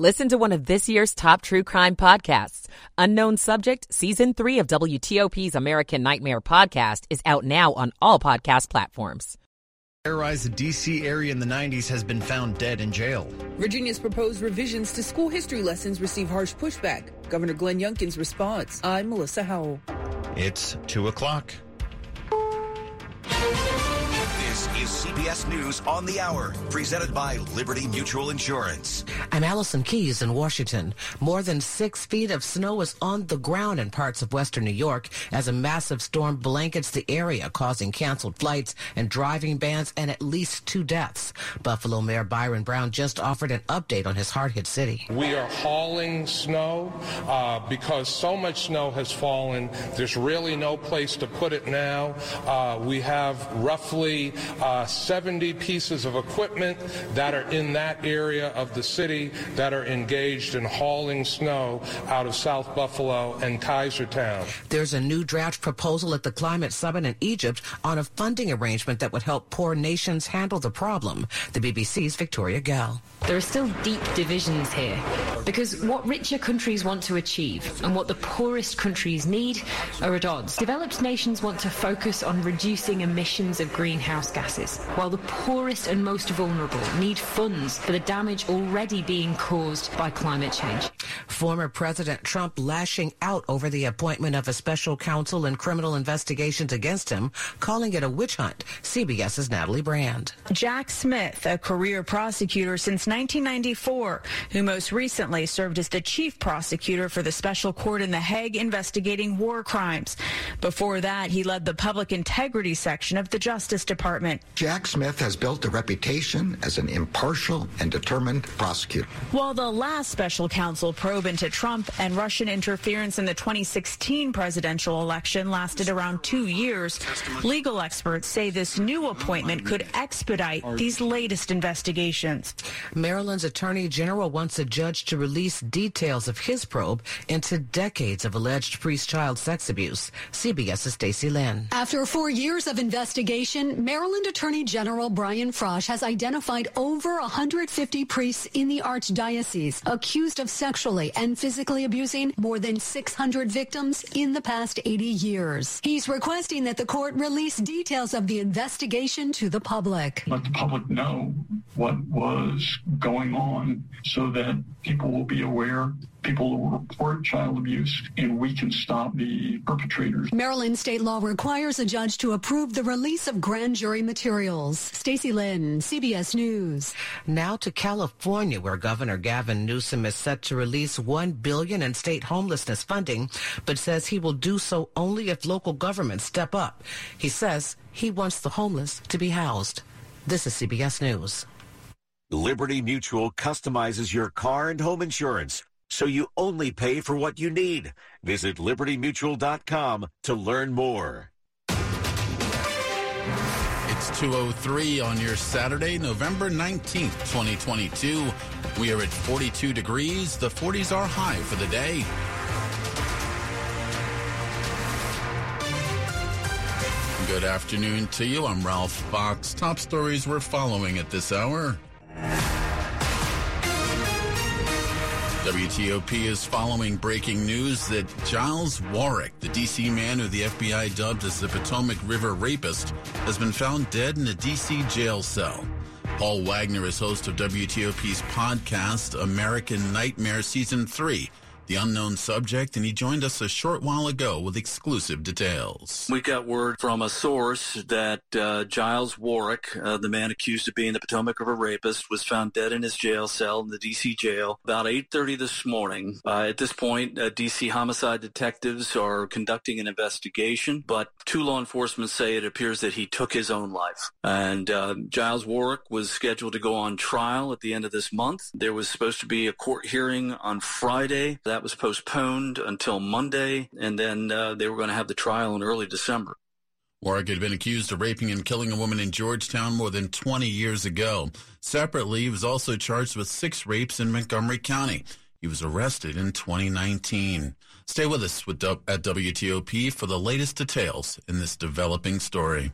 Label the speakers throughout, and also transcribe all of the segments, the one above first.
Speaker 1: Listen to one of this year's top true crime podcasts. Unknown Subject, Season 3 of WTOP's American Nightmare podcast is out now on all podcast platforms.
Speaker 2: Terrorized the D.C. area in the 90s has been found dead in jail.
Speaker 3: Virginia's proposed revisions to school history lessons receive harsh pushback. Governor Glenn Youngkin's response. I'm Melissa Howell.
Speaker 2: It's 2 o'clock.
Speaker 4: CBS News on the Hour, presented by Liberty Mutual Insurance.
Speaker 5: I'm Allison Keyes in Washington. More than six feet of snow is on the ground in parts of western New York as a massive storm blankets the area, causing canceled flights and driving bans and at least two deaths. Buffalo Mayor Byron Brown just offered an update on his hard-hit city.
Speaker 6: We are hauling snow uh, because so much snow has fallen. There's really no place to put it now. Uh, we have roughly uh, 70 pieces of equipment that are in that area of the city that are engaged in hauling snow out of South Buffalo and Kaisertown.
Speaker 5: There's a new draft proposal at the climate summit in Egypt on a funding arrangement that would help poor nations handle the problem. The BBC's Victoria Gell.
Speaker 7: There are still deep divisions here because what richer countries want to achieve and what the poorest countries need are at odds. Developed nations want to focus on reducing emissions of greenhouse gases, while the poorest and most vulnerable need funds for the damage already being caused by climate change.
Speaker 5: Former President Trump lashing out over the appointment of a special counsel in criminal investigations against him, calling it a witch hunt. CBS's Natalie Brand.
Speaker 8: Jack Smith, a career prosecutor since 1994, who most recently served as the chief prosecutor for the special court in The Hague investigating war crimes. Before that, he led the public integrity section of the Justice Department.
Speaker 9: Jack Smith has built a reputation as an impartial and determined prosecutor.
Speaker 8: While the last special counsel probe into Trump and Russian interference in the 2016 presidential election lasted around two years, legal experts say this new appointment could expedite these latest investigations.
Speaker 5: Maryland's Attorney General wants a judge to release details of his probe into decades of alleged priest-child sex abuse. CBS's Stacey Lynn.
Speaker 10: After four years of investigation, Maryland Attorney General Brian Frosh has identified over 150 priests in the Archdiocese accused of sexually and physically abusing more than 600 victims in the past 80 years. He's requesting that the court release details of the investigation to the public.
Speaker 11: Let the public know what was going on so that people will be aware people will report child abuse and we can stop the perpetrators.
Speaker 10: Maryland state law requires a judge to approve the release of grand jury materials. Stacey Lynn, CBS News.
Speaker 5: Now to California where Governor Gavin Newsom is set to release 1 billion in state homelessness funding but says he will do so only if local governments step up. He says he wants the homeless to be housed. This is CBS News.
Speaker 4: Liberty Mutual customizes your car and home insurance so you only pay for what you need. Visit libertymutual.com to learn more.
Speaker 12: It's 203 on your Saturday, November 19th, 2022. We are at 42 degrees. The 40s are high for the day. Good afternoon to you. I'm Ralph Fox. Top stories we're following at this hour. WTOP is following breaking news that Giles Warwick, the D.C. man who the FBI dubbed as the Potomac River rapist, has been found dead in a D.C. jail cell. Paul Wagner is host of WTOP's podcast, American Nightmare Season 3 the unknown subject, and he joined us a short while ago with exclusive details.
Speaker 13: We got word from a source that uh, Giles Warwick, uh, the man accused of being the Potomac River rapist, was found dead in his jail cell in the D.C. jail about 8:30 this morning. Uh, at this point, uh, D.C. homicide detectives are conducting an investigation, but two law enforcement say it appears that he took his own life. And uh, Giles Warwick was scheduled to go on trial at the end of this month. There was supposed to be a court hearing on Friday. That that was postponed until Monday, and then uh, they were going to have the trial in early December.
Speaker 12: Warwick had been accused of raping and killing a woman in Georgetown more than 20 years ago. Separately, he was also charged with six rapes in Montgomery County. He was arrested in 2019. Stay with us with, at WTOP for the latest details in this developing story.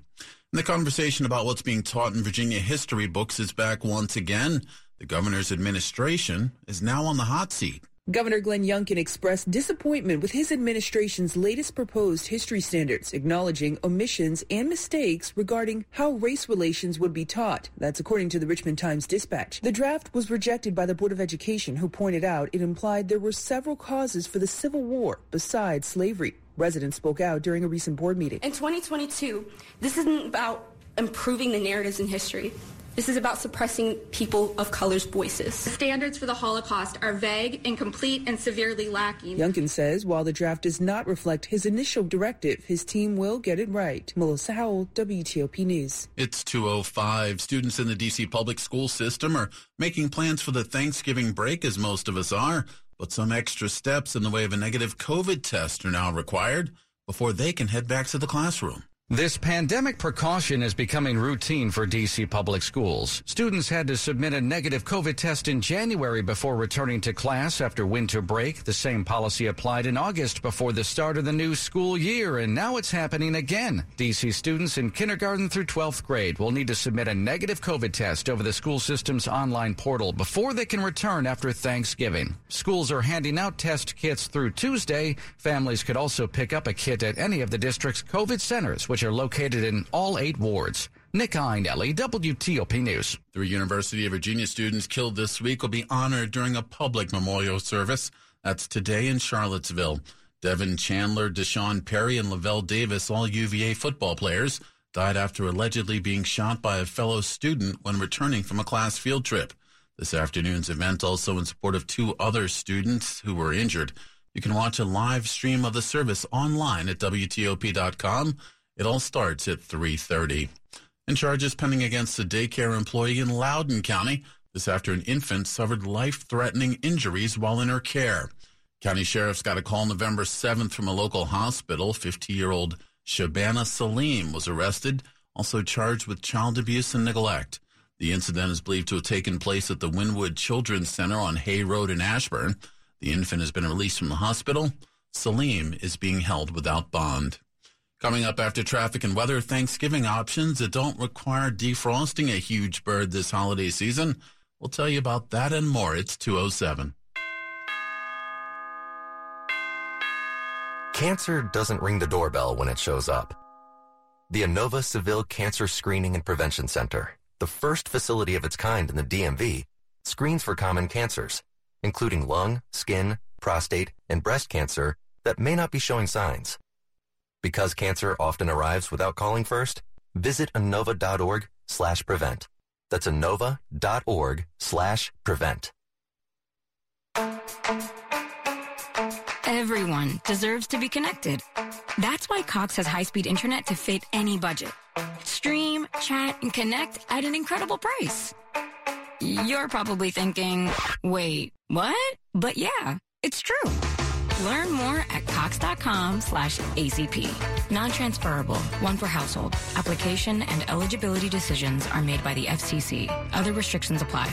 Speaker 12: And the conversation about what's being taught in Virginia history books is back once again. The governor's administration is now on the hot seat.
Speaker 3: Governor Glenn Youngkin expressed disappointment with his administration's latest proposed history standards, acknowledging omissions and mistakes regarding how race relations would be taught. That's according to the Richmond Times Dispatch. The draft was rejected by the Board of Education, who pointed out it implied there were several causes for the Civil War besides slavery. Residents spoke out during a recent board meeting.
Speaker 14: In 2022, this isn't about improving the narratives in history. This is about suppressing people of color's voices.
Speaker 15: The standards for the Holocaust are vague, incomplete, and severely lacking.
Speaker 3: Youngkin says while the draft does not reflect his initial directive, his team will get it right. Melissa Howell, WTOP News.
Speaker 12: It's 205. Students in the D.C. public school system are making plans for the Thanksgiving break, as most of us are. But some extra steps in the way of a negative COVID test are now required before they can head back to the classroom.
Speaker 16: This pandemic precaution is becoming routine for DC public schools. Students had to submit a negative COVID test in January before returning to class after winter break. The same policy applied in August before the start of the new school year, and now it's happening again. DC students in kindergarten through 12th grade will need to submit a negative COVID test over the school system's online portal before they can return after Thanksgiving. Schools are handing out test kits through Tuesday. Families could also pick up a kit at any of the district's COVID centers, which are located in all eight wards. Nick Iannelli, WTOP News.
Speaker 12: Three University of Virginia students killed this week will be honored during a public memorial service. That's today in Charlottesville. Devin Chandler, Deshaun Perry, and Lavelle Davis, all UVA football players, died after allegedly being shot by a fellow student when returning from a class field trip. This afternoon's event also in support of two other students who were injured. You can watch a live stream of the service online at WTOP.com. It all starts at 3.30. And charges pending against a daycare employee in Loudoun County. This after an infant suffered life-threatening injuries while in her care. County sheriffs got a call November 7th from a local hospital. 50-year-old Shabana Salim was arrested, also charged with child abuse and neglect. The incident is believed to have taken place at the Winwood Children's Center on Hay Road in Ashburn. The infant has been released from the hospital. Salim is being held without bond. Coming up after traffic and weather, Thanksgiving options that don't require defrosting a huge bird this holiday season. We'll tell you about that and more. It's 207.
Speaker 17: Cancer doesn't ring the doorbell when it shows up. The Inova Saville Cancer Screening and Prevention Center, the first facility of its kind in the DMV, screens for common cancers, including lung, skin, prostate, and breast cancer that may not be showing signs. Because cancer often arrives without calling first, visit Inova.org slash prevent. That's Inova.org slash prevent.
Speaker 18: Everyone deserves to be connected. That's why Cox has high-speed internet to fit any budget. Stream, chat, and connect at an incredible price. You're probably thinking, wait, what? But yeah, it's true. Learn more at cox.com slash ACP. Non-transferable, one per household. Application and eligibility decisions are made by the FCC. Other restrictions apply.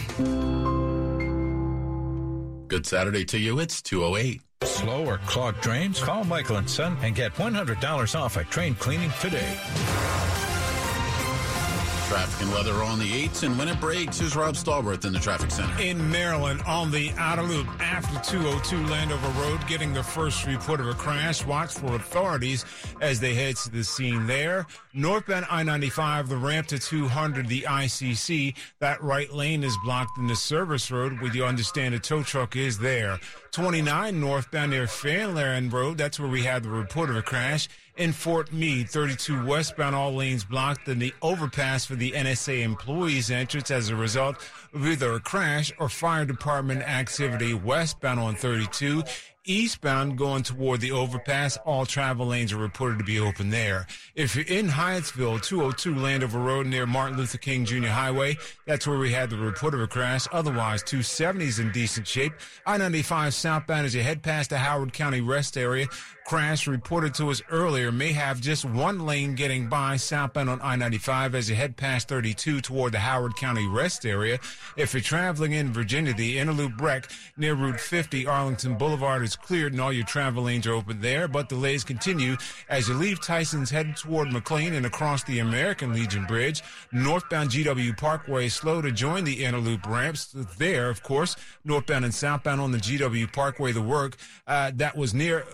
Speaker 12: Good Saturday to you. It's 208.
Speaker 19: Slow or clogged drains? Call Michael and Son and get $100 off a train cleaning today.
Speaker 12: Traffic and weather on the 8s, and when it breaks, here's Rob Stallworth in the traffic center.
Speaker 20: In Maryland, on the outer loop after 202 Landover Road, getting the first report of a crash. Watch for authorities as they head to the scene there. Northbound I-95, the ramp to 200, the ICC. That right lane is blocked in the service road where you understand a tow truck is there. 29 northbound near Fairland Road, that's where we had the report of a crash in Fort Meade. 32 westbound, all lanes blocked in the overpass for the NSA employees entrance as a result of either a crash or fire department activity westbound on 32. Eastbound going toward the overpass, all travel lanes are reported to be open there. If you're in Hyattsville, 202 Landover Road near Martin Luther King Jr. Highway, that's where we had the report of a crash. Otherwise, 270 is in decent shape. I-95 southbound as you head past the Howard County rest area. Crash reported to us earlier may have just one lane getting by southbound on I-95 as you head past 32 toward the Howard County rest area. If you're traveling in Virginia, the Inner Loop wreck near Route 50 Arlington Boulevard is is cleared and all your travel lanes are open there, but delays continue as you leave Tyson's headed toward McLean and across the American Legion Bridge. Northbound GW Parkway slow to join the Inner Loop ramps there, of course. Northbound and southbound on the GW Parkway, the work uh, that was near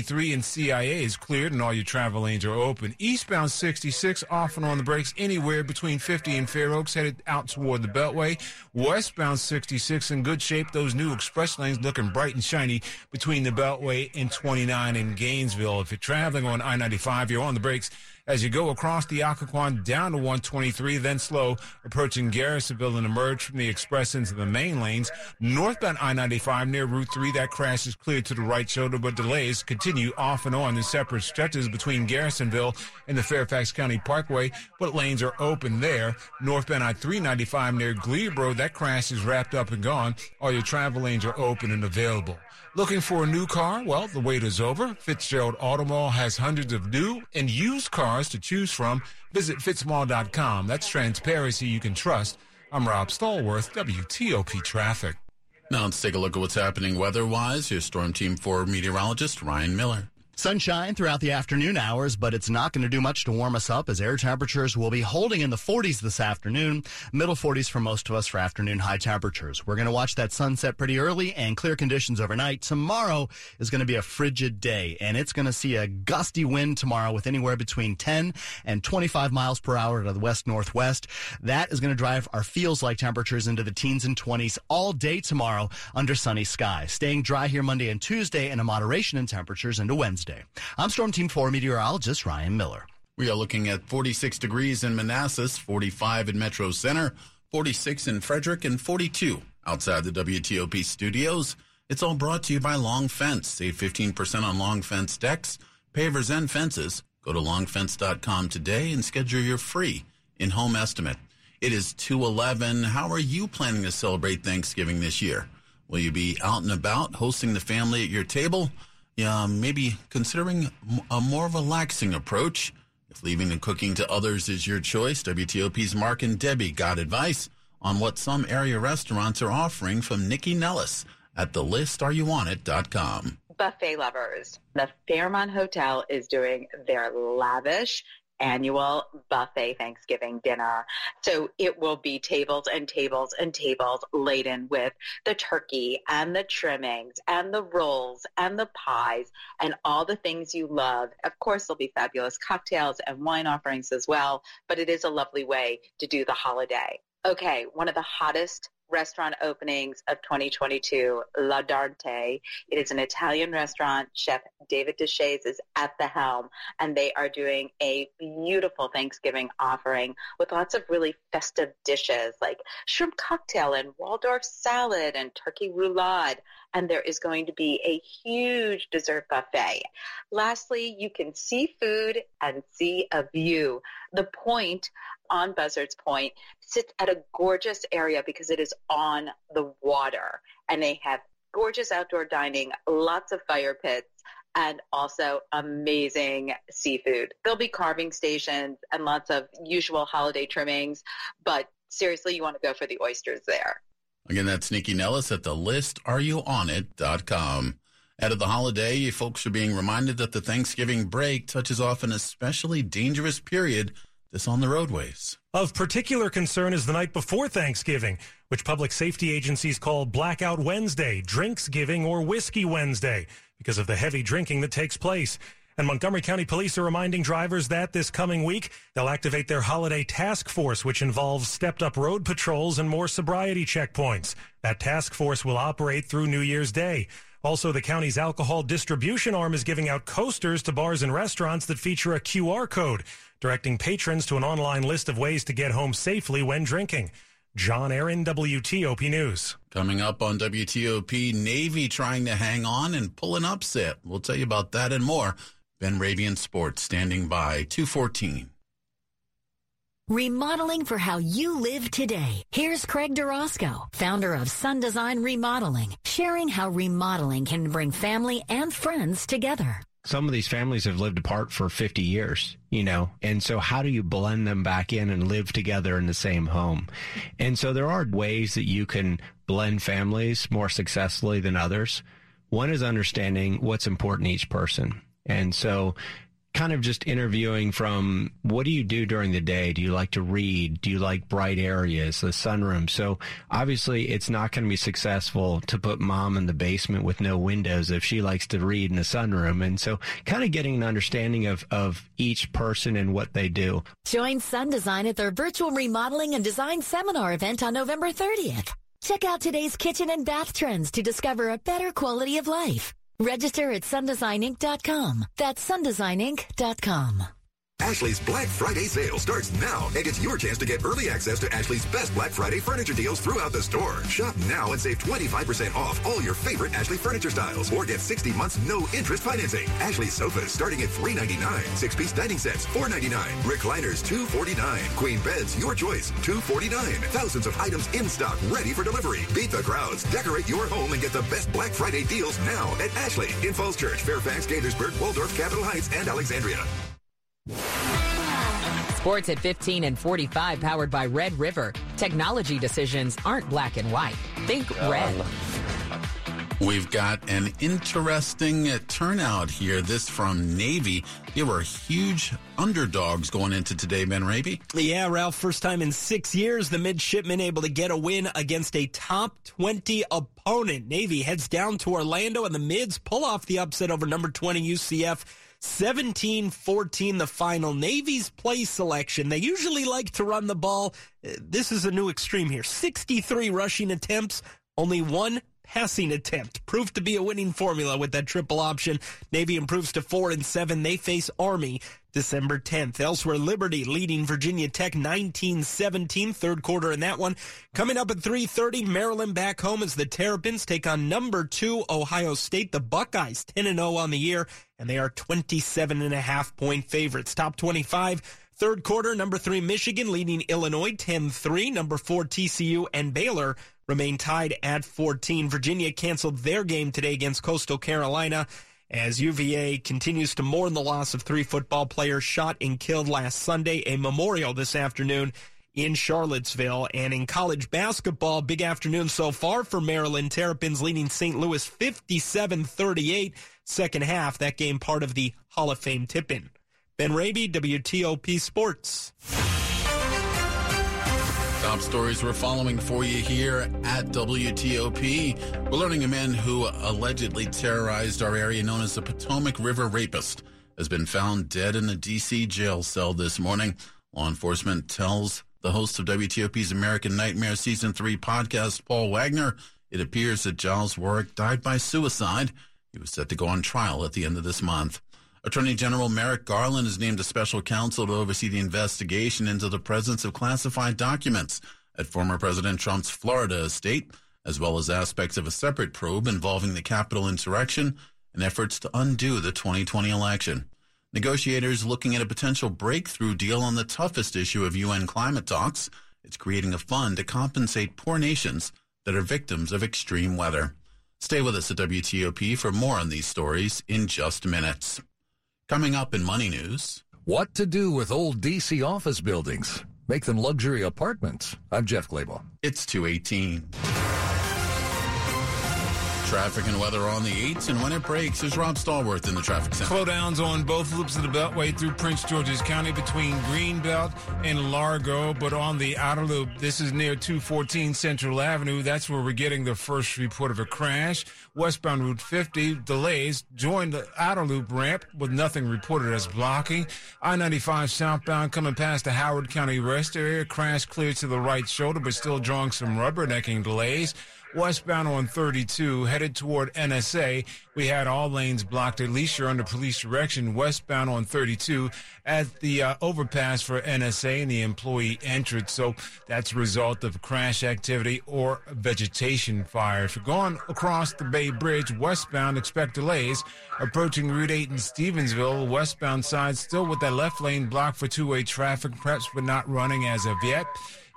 Speaker 20: 123 and CIA is cleared and all your travel lanes are open. Eastbound 66 off and on the brakes anywhere between 50 and Fair Oaks headed out toward the Beltway. Westbound 66 in good shape. Those new express lanes looking bright and shiny between the Beltway and 29 in Gainesville. If you're traveling on I-95, you're on the brakes as you go across the Occoquan down to 123, then slow, approaching Garrisonville and emerge from the express into the main lanes. Northbound I-95 near Route 3, that crash is cleared to the right shoulder, but delays continue off and on in separate stretches between Garrisonville and the Fairfax County Parkway, but lanes are open there. Northbound I-395 near Glebe Road, that crash is wrapped up and gone. All your travel lanes are open and available. Looking for a new car? Well, the wait is over. Fitzgerald Automall has hundreds of new and used cars to choose from. Visit fitzmall.com. That's transparency you can trust. I'm Rob Stallworth, WTOP Traffic.
Speaker 12: Now let's take a look at what's happening weather-wise. Here's Storm Team 4 meteorologist Ryan Miller.
Speaker 21: Sunshine throughout the afternoon hours, but it's not going to do much to warm us up as air temperatures will be holding in the 40s this afternoon, middle 40s for most of us for afternoon high temperatures. We're going to watch that sunset pretty early and clear conditions overnight. Tomorrow is going to be a frigid day and it's going to see a gusty wind tomorrow with anywhere between 10 and 25 miles per hour to the west northwest. That is going to drive our feels like temperatures into the teens and 20s all day tomorrow under sunny skies. Staying dry here Monday and Tuesday and a moderation in temperatures into Wednesday. I'm Storm Team 4 meteorologist Ryan Miller.
Speaker 12: We are looking at 46 degrees in Manassas, 45 in Metro Center, 46 in Frederick, and 42 outside the WTOP studios. It's all brought to you by Long Fence. Save 15% on Long Fence decks, pavers, and fences. Go to longfence.com today and schedule your free in-home estimate. It is 211. How are you planning to celebrate Thanksgiving this year? Will you be out and about hosting the family at your table? Yeah, um, maybe considering a more relaxing approach. If leaving the cooking to others is your choice, WTOP's Mark and Debbie got advice on what some area restaurants are offering from Nycci Nellis at thelistareyouonit.com.
Speaker 22: Buffet lovers. The Fairmont Hotel is doing their lavish annual buffet Thanksgiving dinner. So it will be tables and tables and tables laden with the turkey and the trimmings and the rolls and the pies and all the things you love. Of course, there'll be fabulous cocktails and wine offerings as well, but it is a lovely way to do the holiday. Okay, one of the hottest restaurant openings of 2022, L'Ardente. It is an Italian restaurant. Chef David Deshaies is at the helm, and they are doing a beautiful Thanksgiving offering with lots of really festive dishes like shrimp cocktail and Waldorf salad and turkey roulade. And there is going to be a huge dessert buffet. Lastly, you can see food and see a view. The point on Buzzards Point sits at a gorgeous area because it is on the water and they have gorgeous outdoor dining, lots of fire pits, and also amazing seafood. There'll be carving stations and lots of usual holiday trimmings, but seriously, you want to go for the oysters there.
Speaker 12: Again, that's Nycci Nellis at the listareyouonit.com. Out of the holiday, you folks are being reminded that the Thanksgiving break touches off an especially dangerous period this on the roadways.
Speaker 23: Of particular concern is the night before Thanksgiving, which public safety agencies call Blackout Wednesday, Drinks Giving, or Whiskey Wednesday, because of the heavy drinking that takes place. And Montgomery County Police are reminding drivers that this coming week, they'll activate their holiday task force, which involves stepped up road patrols and more sobriety checkpoints. That task force will operate through New Year's Day. Also, the county's alcohol distribution arm is giving out coasters to bars and restaurants that feature a QR code, directing patrons to an online list of ways to get home safely when drinking. John Aaron, WTOP News.
Speaker 12: Coming up on WTOP, Navy trying to hang on and pull an upset. We'll tell you about that and more. Ben Rabian Sports standing by 214.
Speaker 24: Remodeling for how you live today. Here's Craig Durosko, founder of Sun Design Remodeling, sharing how remodeling can bring family and friends together.
Speaker 25: Some of these families have lived apart for 50 years, you know, and so how do you blend them back in and live together in the same home? And so there are ways that you can blend families more successfully than others. One is understanding what's important to each person. And so kind of just interviewing from what do you do during the day? Do you like to read? Do you like bright areas, the sunroom? So obviously it's not going to be successful to put mom in the basement with no windows if she likes to read in the sunroom. And so kind of getting an understanding of, of each person and what they do.
Speaker 24: Join Sun Design at their virtual remodeling and design seminar event on November 30th. Check out today's kitchen and bath trends to discover a better quality of life. Register at sundesigninc.com. That's sundesigninc.com.
Speaker 26: Ashley's Black Friday sale starts now, and it's your chance to get early access to Ashley's best Black Friday furniture deals throughout the store. Shop now and save 25% off all your favorite Ashley furniture styles, or get 60 months no interest financing. Ashley sofas starting at 399, six-piece dining sets 499, recliners 249, queen beds your choice 249. Thousands of items in stock, ready for delivery. Beat the crowds, decorate your home, and get the best Black Friday deals now at Ashley in Falls Church, Fairfax, Gaithersburg, Waldorf, Capitol Heights, and Alexandria.
Speaker 27: Sports at 15 and 45 powered by Red River. Technology decisions aren't black and white. Think red.
Speaker 12: We've got an interesting uh, turnout here. This from Navy. There were huge underdogs going into today, Ben Raby.
Speaker 28: Yeah, Ralph, first time in six years, the midshipmen able to get a win against a top 20 opponent. Navy heads down to Orlando, and the mids pull off the upset over number 20 UCF. 17 14 the final. Navy's play selection. They usually like to run the ball. Uh, This is a new extreme here. 63 rushing attempts, only one passing attempt. Proved to be a winning formula with that triple option. Navy improves to 4 and 7. They face Army December 10th. Elsewhere, Liberty leading Virginia Tech 19-17, third quarter in that one. Coming up at 3.30, Maryland back home as the Terrapins take on number two Ohio State. The Buckeyes 10-0 on the year, and they are 27 and a half point favorites. Top 25, third quarter, number three Michigan leading Illinois 10-3. Number four TCU and Baylor remain tied at 14. Virginia canceled their game today against Coastal Carolina as UVA continues to mourn the loss of three football players shot and killed last Sunday. A memorial this afternoon in Charlottesville. And in college basketball, big afternoon so far for Maryland. Terrapins leading St. Louis 57-38. Second half, that game part of the Hall of Fame tip-in. Ben Raby, WTOP Sports.
Speaker 12: Top stories we're following for you here at WTOP. We're learning a man who allegedly terrorized our area known as the Potomac River Rapist has been found dead in a D.C. jail cell this morning. Law enforcement tells the host of WTOP's American Nightmare Season 3 podcast, Paul Wagner, it appears that Giles Warwick died by suicide. He was set to go on trial at the end of this month. Attorney General Merrick Garland is named a special counsel to oversee the investigation into the presence of classified documents at former President Trump's Florida estate, as well as aspects of a separate probe involving the Capitol insurrection and efforts to undo the 2020 election. Negotiators looking at a potential breakthrough deal on the toughest issue of UN climate talks. It's creating a fund to compensate poor nations that are victims of extreme weather. Stay with us at WTOP for more on these stories in just minutes. Coming up in Money News.
Speaker 29: What to do with old DC office buildings? Make them luxury apartments. I'm Jeff Clabaugh.
Speaker 12: It's 218. Traffic and weather on the 8s, and when it breaks, is Rob Stallworth in the traffic center.
Speaker 20: Slowdowns on both loops of the Beltway through Prince George's County between Greenbelt and Largo, but on the outer loop, this is near 214 Central Avenue. That's where we're getting the first report of a crash. Westbound Route 50 delays join the outer loop ramp with nothing reported as blocking. I-95 southbound coming past the Howard County rest area. Crash clear to the right shoulder, but still drawing some rubbernecking delays westbound on 32 headed toward NSA. We had all lanes blocked. At least you're under police direction westbound on 32 at the uh, overpass for NSA and the employee entrance. So that's a result of crash activity or vegetation fire. If you're going across the Bay Bridge westbound, expect delays. Approaching Route 8 in Stevensville, westbound side still with that left lane blocked for two-way traffic, perhaps but not running as of yet.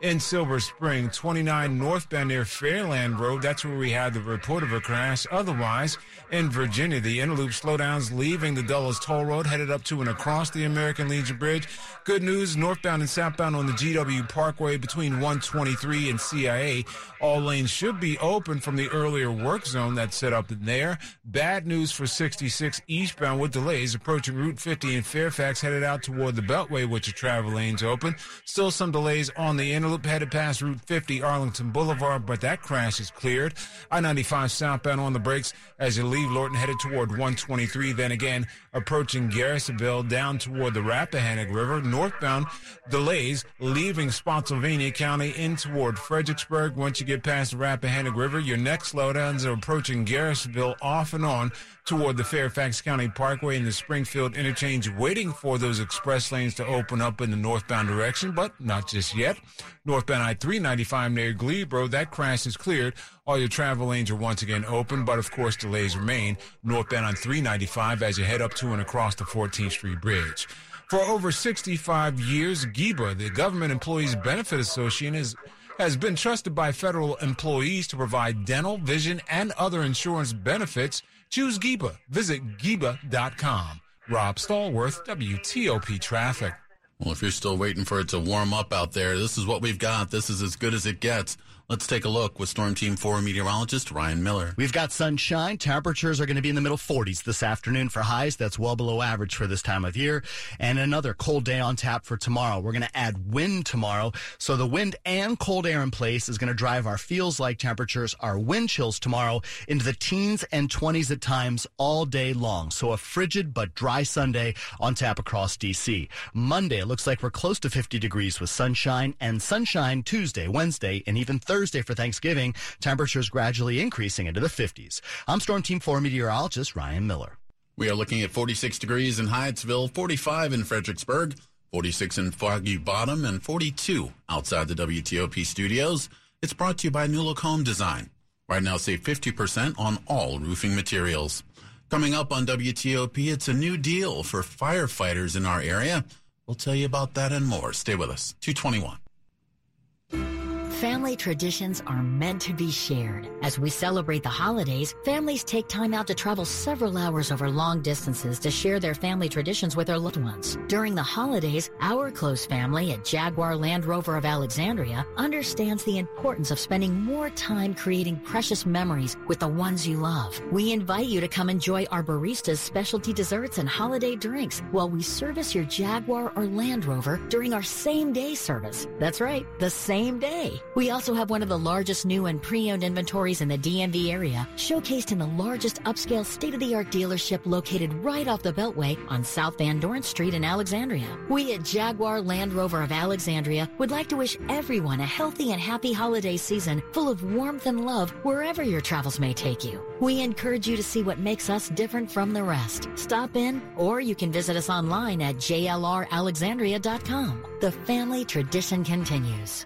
Speaker 20: In Silver Spring. 29 northbound near Fairland Road. That's where we had the report of a crash. Otherwise, in Virginia, the inner loop slowdowns leaving the Dulles Toll Road headed up to and across the American Legion Bridge. Good news, northbound and southbound on the GW Parkway between 123 and CIA. All lanes should be open from the earlier work zone that's set up in there. Bad news for 66 eastbound with delays approaching Route 50 in Fairfax headed out toward the Beltway, which are travel lanes open. Still some delays on the inner loop headed past Route 50 Arlington Boulevard, but that crash is cleared. I-95 southbound on the brakes as you leave Lorton headed toward 123. Then again, approaching Garrisonville down toward the Rappahannock River. Northbound delays leaving Spotsylvania County in toward Fredericksburg. Once you get past the Rappahannock River, your next slowdowns are approaching Garrisonville off and on toward the Fairfax County Parkway and the Springfield interchange, waiting for those express lanes to open up in the northbound direction, but not just yet. Northbound I-395 near Glebe that crash is cleared. All your travel lanes are once again open, but of course delays remain. Northbound on 395 as you head up to and across the 14th Street Bridge. For over 65 years, GEBA, the Government Employees Benefit Association, is has been trusted by federal employees to provide dental, vision, and other insurance benefits. Choose GEBA. Visit GEBA.com. Rob Stallworth, WTOP Traffic.
Speaker 12: Well, if you're still waiting for it to warm up out there, this is what we've got. This is as good as it gets. Let's take a look with Storm Team 4 meteorologist Ryan Miller.
Speaker 21: We've got sunshine. Temperatures are going to be in the middle 40s this afternoon for highs. That's well below average for this time of year. And another cold day on tap for tomorrow. We're going to add wind tomorrow. So the wind and cold air in place is going to drive our feels like temperatures, our wind chills tomorrow into the teens and 20s at times all day long. So a frigid but dry Sunday on tap across DC. Monday, it looks like we're close to 50 degrees with sunshine and sunshine Tuesday, Wednesday, and even Thursday Thursday for Thanksgiving, temperatures gradually increasing into the 50s. I'm Storm Team 4 meteorologist Ryan Miller.
Speaker 12: We are looking at 46 degrees in Hyattsville, 45 in Fredericksburg, 46 in Foggy Bottom, and 42 outside the WTOP studios. It's brought to you by New Look Home Design. Right now, save 50% on all roofing materials. Coming up on WTOP, it's a new deal for firefighters in our area. We'll tell you about that and more. Stay with us. 221.
Speaker 24: Family traditions are meant to be shared. As we celebrate the holidays, families take time out to travel several hours over long distances to share their family traditions with their loved ones. During the holidays, our close family at Jaguar Land Rover of Alexandria understands the importance of spending more time creating precious memories with the ones you love. We invite you to come enjoy our baristas' specialty desserts and holiday drinks while we service your Jaguar or Land Rover during our same day service. That's right, the same day. We also have one of the largest new and pre-owned inventories in the DMV area, showcased in the largest upscale state-of-the-art dealership located right off the Beltway on South Van Street in Alexandria. We at Jaguar Land Rover of Alexandria would like to wish everyone a healthy and happy holiday season full of warmth and love wherever your travels may take you. We encourage you to see what makes us different from the rest. Stop in, or you can visit us online at jlralexandria.com. The family tradition continues.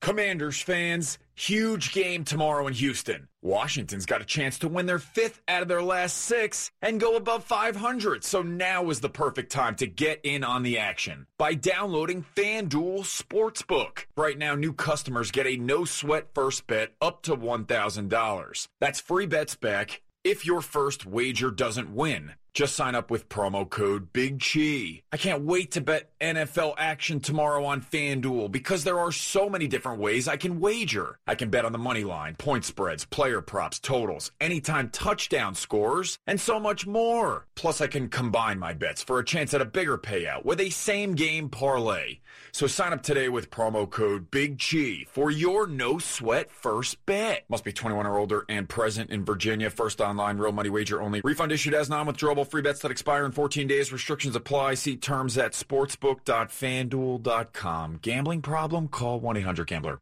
Speaker 30: Commanders fans, huge game tomorrow in Houston. Washington's got a chance to win their fifth out of their last six and go above 500, so now is the perfect time to get in on the action by downloading FanDuel Sportsbook. Right now, new customers get a no sweat first bet up to $1,000. That's free bets back if your first wager doesn't win. Just sign up with promo code Big Chi. I can't wait to bet NFL action tomorrow on FanDuel because there are so many different ways I can wager. I can bet on the money line, point spreads, player props, totals, anytime touchdown scores, and so much more. Plus, I can combine my bets for a chance at a bigger payout with a same game parlay. So sign up today with promo code Big Chi for your no sweat first bet. Must be 21 or older and present in Virginia. First online real money wager only. Refund issued as non-withdrawable free bets that expire in 14 days. Restrictions apply. See terms at sportsbook.fanduel.com. Gambling problem? Call 1-800-GAMBLER.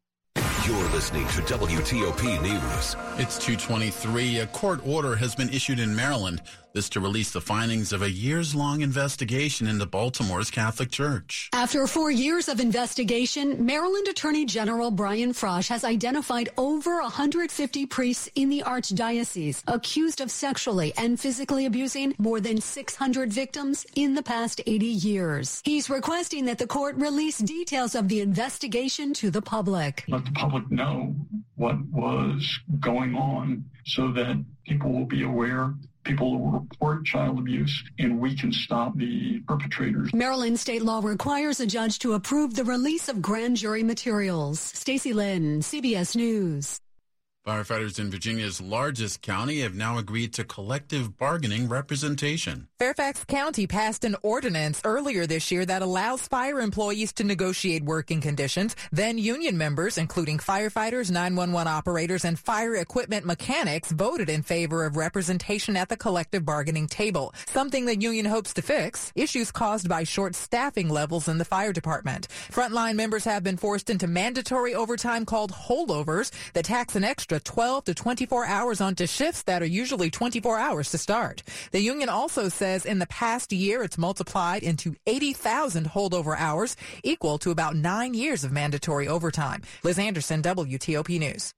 Speaker 31: You're listening to WTOP News.
Speaker 12: It's 223. A court order has been issued in Maryland This to release the findings of a years long investigation into Baltimore's Catholic Church.
Speaker 32: After four years of investigation, Maryland Attorney General Brian Frosh has identified over 150 priests in the Archdiocese accused of sexually and physically abusing more than 600 victims in the past 80 years. He's requesting that the court release details of the investigation to the public.
Speaker 31: Let the public know what was going on so that people will be aware people will report child abuse and we can stop the perpetrators.
Speaker 32: Maryland state law requires a judge to approve the release of grand jury materials. Stacy Lynn, CBS News.
Speaker 12: Firefighters in Virginia's largest county have now agreed to collective bargaining representation.
Speaker 33: Fairfax County passed an ordinance earlier this year that allows fire employees to negotiate working conditions. Then union members, including firefighters, 911 operators, and fire equipment mechanics, voted in favor of representation at the collective bargaining table, something the union hopes to fix issues caused by short staffing levels in the fire department. Frontline members have been forced into mandatory overtime called holdovers that tax an extra 12 to 24 hours onto shifts that are usually 24 hours to start. The union also says in the past year it's multiplied into 80,000 holdover hours, equal to about nine years of mandatory overtime. Liz Anderson, WTOP News.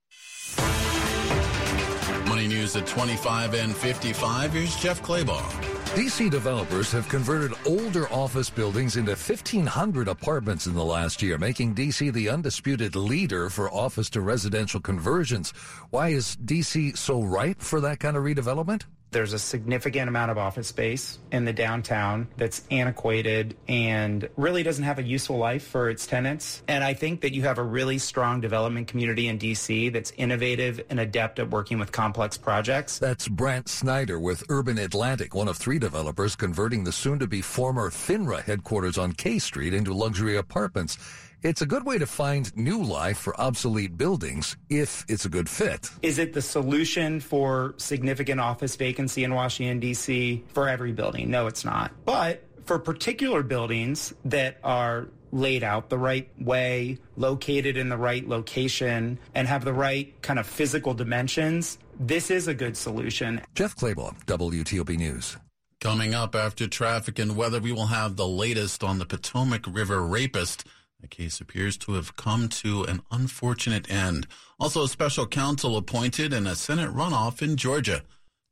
Speaker 12: Money news at 25 and 55. Here's Jeff Clabaugh.
Speaker 29: DC developers have converted older office buildings into 1,500 apartments in the last year, making DC the undisputed leader for office to residential conversions. Why is DC so ripe for that kind of redevelopment?
Speaker 34: There's a significant amount of office space in the downtown that's antiquated and really doesn't have a useful life for its tenants. And I think that you have a really strong development community in DC that's innovative and adept at working with complex projects.
Speaker 29: That's Brant Snyder with Urban Atlantic, one of three developers converting the soon to be former FINRA headquarters on K Street into luxury apartments. It's a good way to find new life for obsolete buildings if it's a good fit.
Speaker 34: Is it the solution for significant office vacancy in Washington, D.C. for every building? No, it's not. But for particular buildings that are laid out the right way, located in the right location, and have the right kind of physical dimensions, this is a good solution.
Speaker 29: Jeff Clabaugh, WTOP News.
Speaker 12: Coming up after traffic and weather, we will have the latest on the Potomac River rapist. The case appears to have come to an unfortunate end. Also, a special counsel appointed in a Senate runoff in Georgia.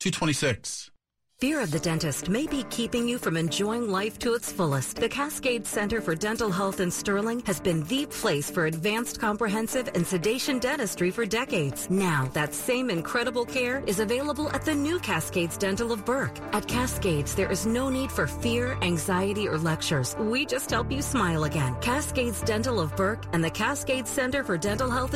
Speaker 12: 226.
Speaker 35: Fear of the dentist may be keeping you from enjoying life to its fullest. The Cascade Center for Dental Health in Sterling has been the place for advanced comprehensive and sedation dentistry for decades. Now, that same incredible care is available at the new Cascades Dental of Burke. At Cascades, there is no need for fear, anxiety, or lectures. We just help you smile again. Cascades Dental of Burke and the Cascades Center for Dental Health